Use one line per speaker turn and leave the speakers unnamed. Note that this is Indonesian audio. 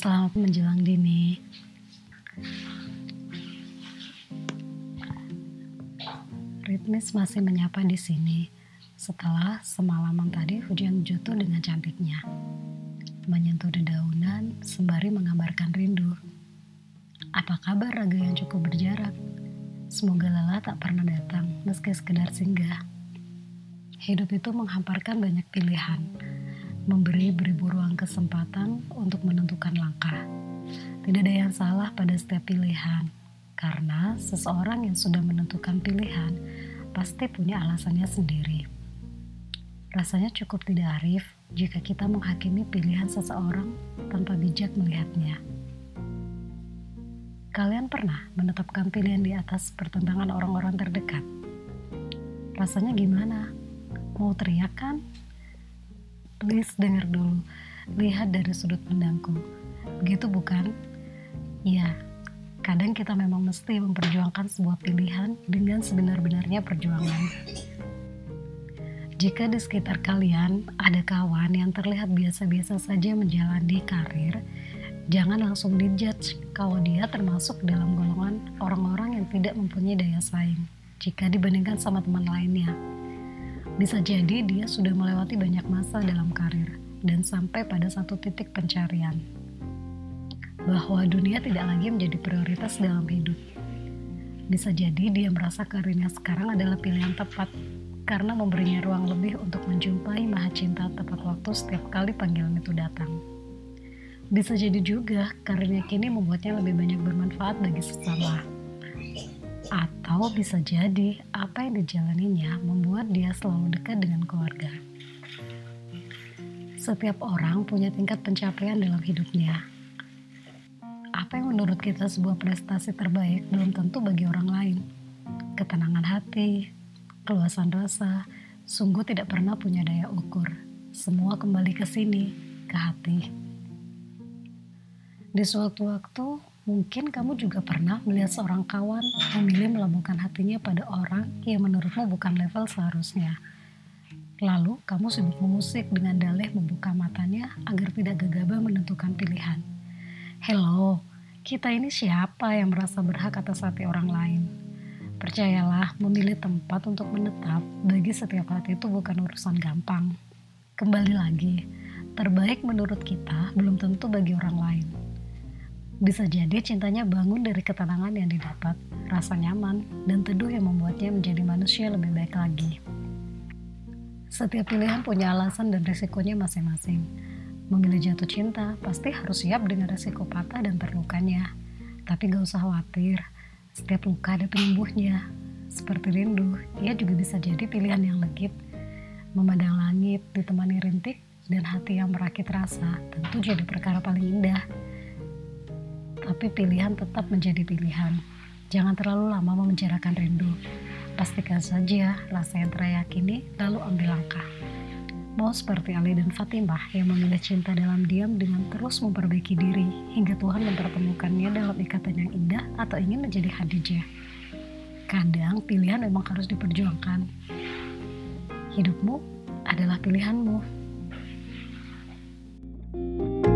Selamat menjelang dini. Ritmis masih menyapa di sini setelah semalaman tadi hujan jatuh dengan cantiknya. Menyentuh dedaunan sembari mengabarkan rindu. Apa kabar raga yang cukup berjarak? Semoga lelah tak pernah datang meski sekedar singgah. Hidup itu menghamparkan banyak pilihan, memberi beribu ruang kesempatan untuk menentukan langkah. Tidak ada yang salah pada setiap pilihan, karena seseorang yang sudah menentukan pilihan pasti punya alasannya sendiri. Rasanya cukup tidak arif jika kita menghakimi pilihan seseorang tanpa bijak melihatnya. Kalian pernah menetapkan pilihan di atas pertentangan orang-orang terdekat? Rasanya gimana? Mau teriak kan? Please dengar dulu, lihat dari sudut pandangku. Begitu bukan? Ya, kadang kita memang mesti memperjuangkan sebuah pilihan dengan sebenar-benarnya perjuangan. Jika di sekitar kalian ada kawan yang terlihat biasa-biasa saja menjalani karir, jangan langsung dijudge kalau dia termasuk dalam golongan orang-orang yang tidak mempunyai daya saing jika dibandingkan sama teman lainnya. Bisa jadi dia sudah melewati banyak masa dalam karir dan sampai pada satu titik pencarian bahwa dunia tidak lagi menjadi prioritas dalam hidup. Bisa jadi dia merasa karirnya sekarang adalah pilihan tepat karena memberinya ruang lebih untuk menjumpai maha cinta tepat waktu setiap kali panggilan itu datang. Bisa jadi juga karirnya kini membuatnya lebih banyak bermanfaat bagi sesama. Atau bisa jadi apa yang dijalaninya membuat dia selalu dekat dengan keluarga. Setiap orang punya tingkat pencapaian dalam hidupnya, apa yang menurut kita sebuah prestasi terbaik belum tentu bagi orang lain. Ketenangan hati, keluasan rasa, sungguh tidak pernah punya daya ukur. Semua kembali ke sini, ke hati. Di suatu waktu, mungkin kamu juga pernah melihat seorang kawan memilih melabuhkan hatinya pada orang yang menurutmu bukan level seharusnya. Lalu, kamu sibuk mengusik dengan dalih membuka matanya agar tidak gegabah menentukan pilihan. Hello, kita ini siapa yang merasa berhak atas hati orang lain? Percayalah, memilih tempat untuk menetap bagi setiap hati itu bukan urusan gampang. Kembali lagi, terbaik menurut kita belum tentu bagi orang lain. Bisa jadi cintanya bangun dari ketenangan yang didapat, rasa nyaman, dan teduh yang membuatnya menjadi manusia lebih baik lagi. Setiap pilihan punya alasan dan risikonya masing-masing Memilih jatuh cinta pasti harus siap dengan resiko patah dan terlukanya. Tapi gak usah khawatir, setiap luka ada penyembuhnya. Seperti rindu, ia juga bisa jadi pilihan yang legit. Memandang langit ditemani rintik dan hati yang merakit rasa tentu jadi perkara paling indah. Tapi pilihan tetap menjadi pilihan. Jangan terlalu lama memenjarakan rindu. Pastikan saja rasa yang terayakini lalu ambil langkah. Mau seperti Ali dan Fatimah yang memilih cinta dalam diam dengan terus memperbaiki diri hingga Tuhan mempertemukannya dalam ikatan yang indah atau ingin menjadi Khadijah. Kadang pilihan memang harus diperjuangkan. Hidupmu adalah pilihanmu. thank you